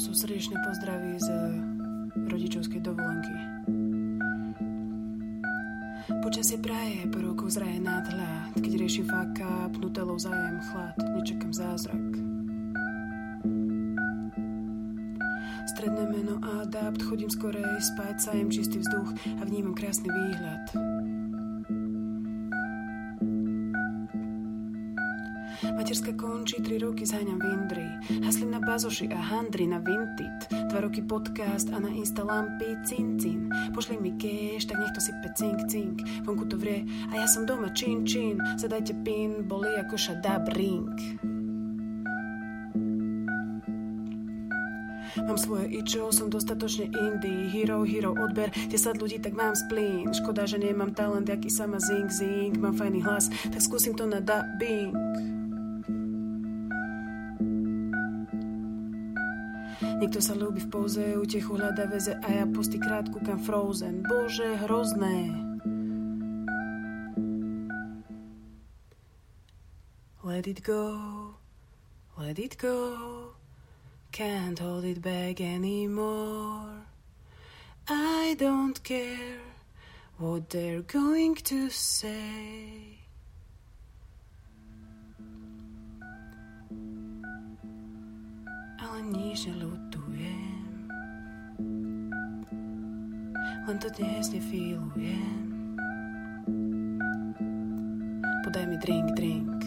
sú srdečné pozdravy z rodičovskej dovolenky. Počasie praje, po roku zraje nadhľad, keď riešim faka, pnutelou zájem chlad, nečakám zázrak. Stredné meno adapt, chodím skorej spať, sajem čistý vzduch a vnímam krásny výhľad. Materská končí, tri roky zháňam vindry. Haslím na bazoši a handry na vintit. Dva roky podcast a na insta lampy cin cin. Pošli mi cash, tak nech to sype cink cink. Vonku to vrie a ja som doma čin čin. Zadajte pin, boli ako šadab ring. Mám svoje ičo, som dostatočne indie, hero, hero, odber, 10 ľudí, tak mám splín. Škoda, že nemám talent, aký sama zing, zing, mám fajný hlas, tak skúsim to na dubbing. Niekto sa ľúbi v pouze, utechu hľada veze a ja pusty krátku kam Frozen. Bože, hrozné. Let it go, let it go, can't hold it back anymore. I don't care what they're going to say. Ale nič nelutujem. Len to dnes nefílujem. Podaj mi drink, drink.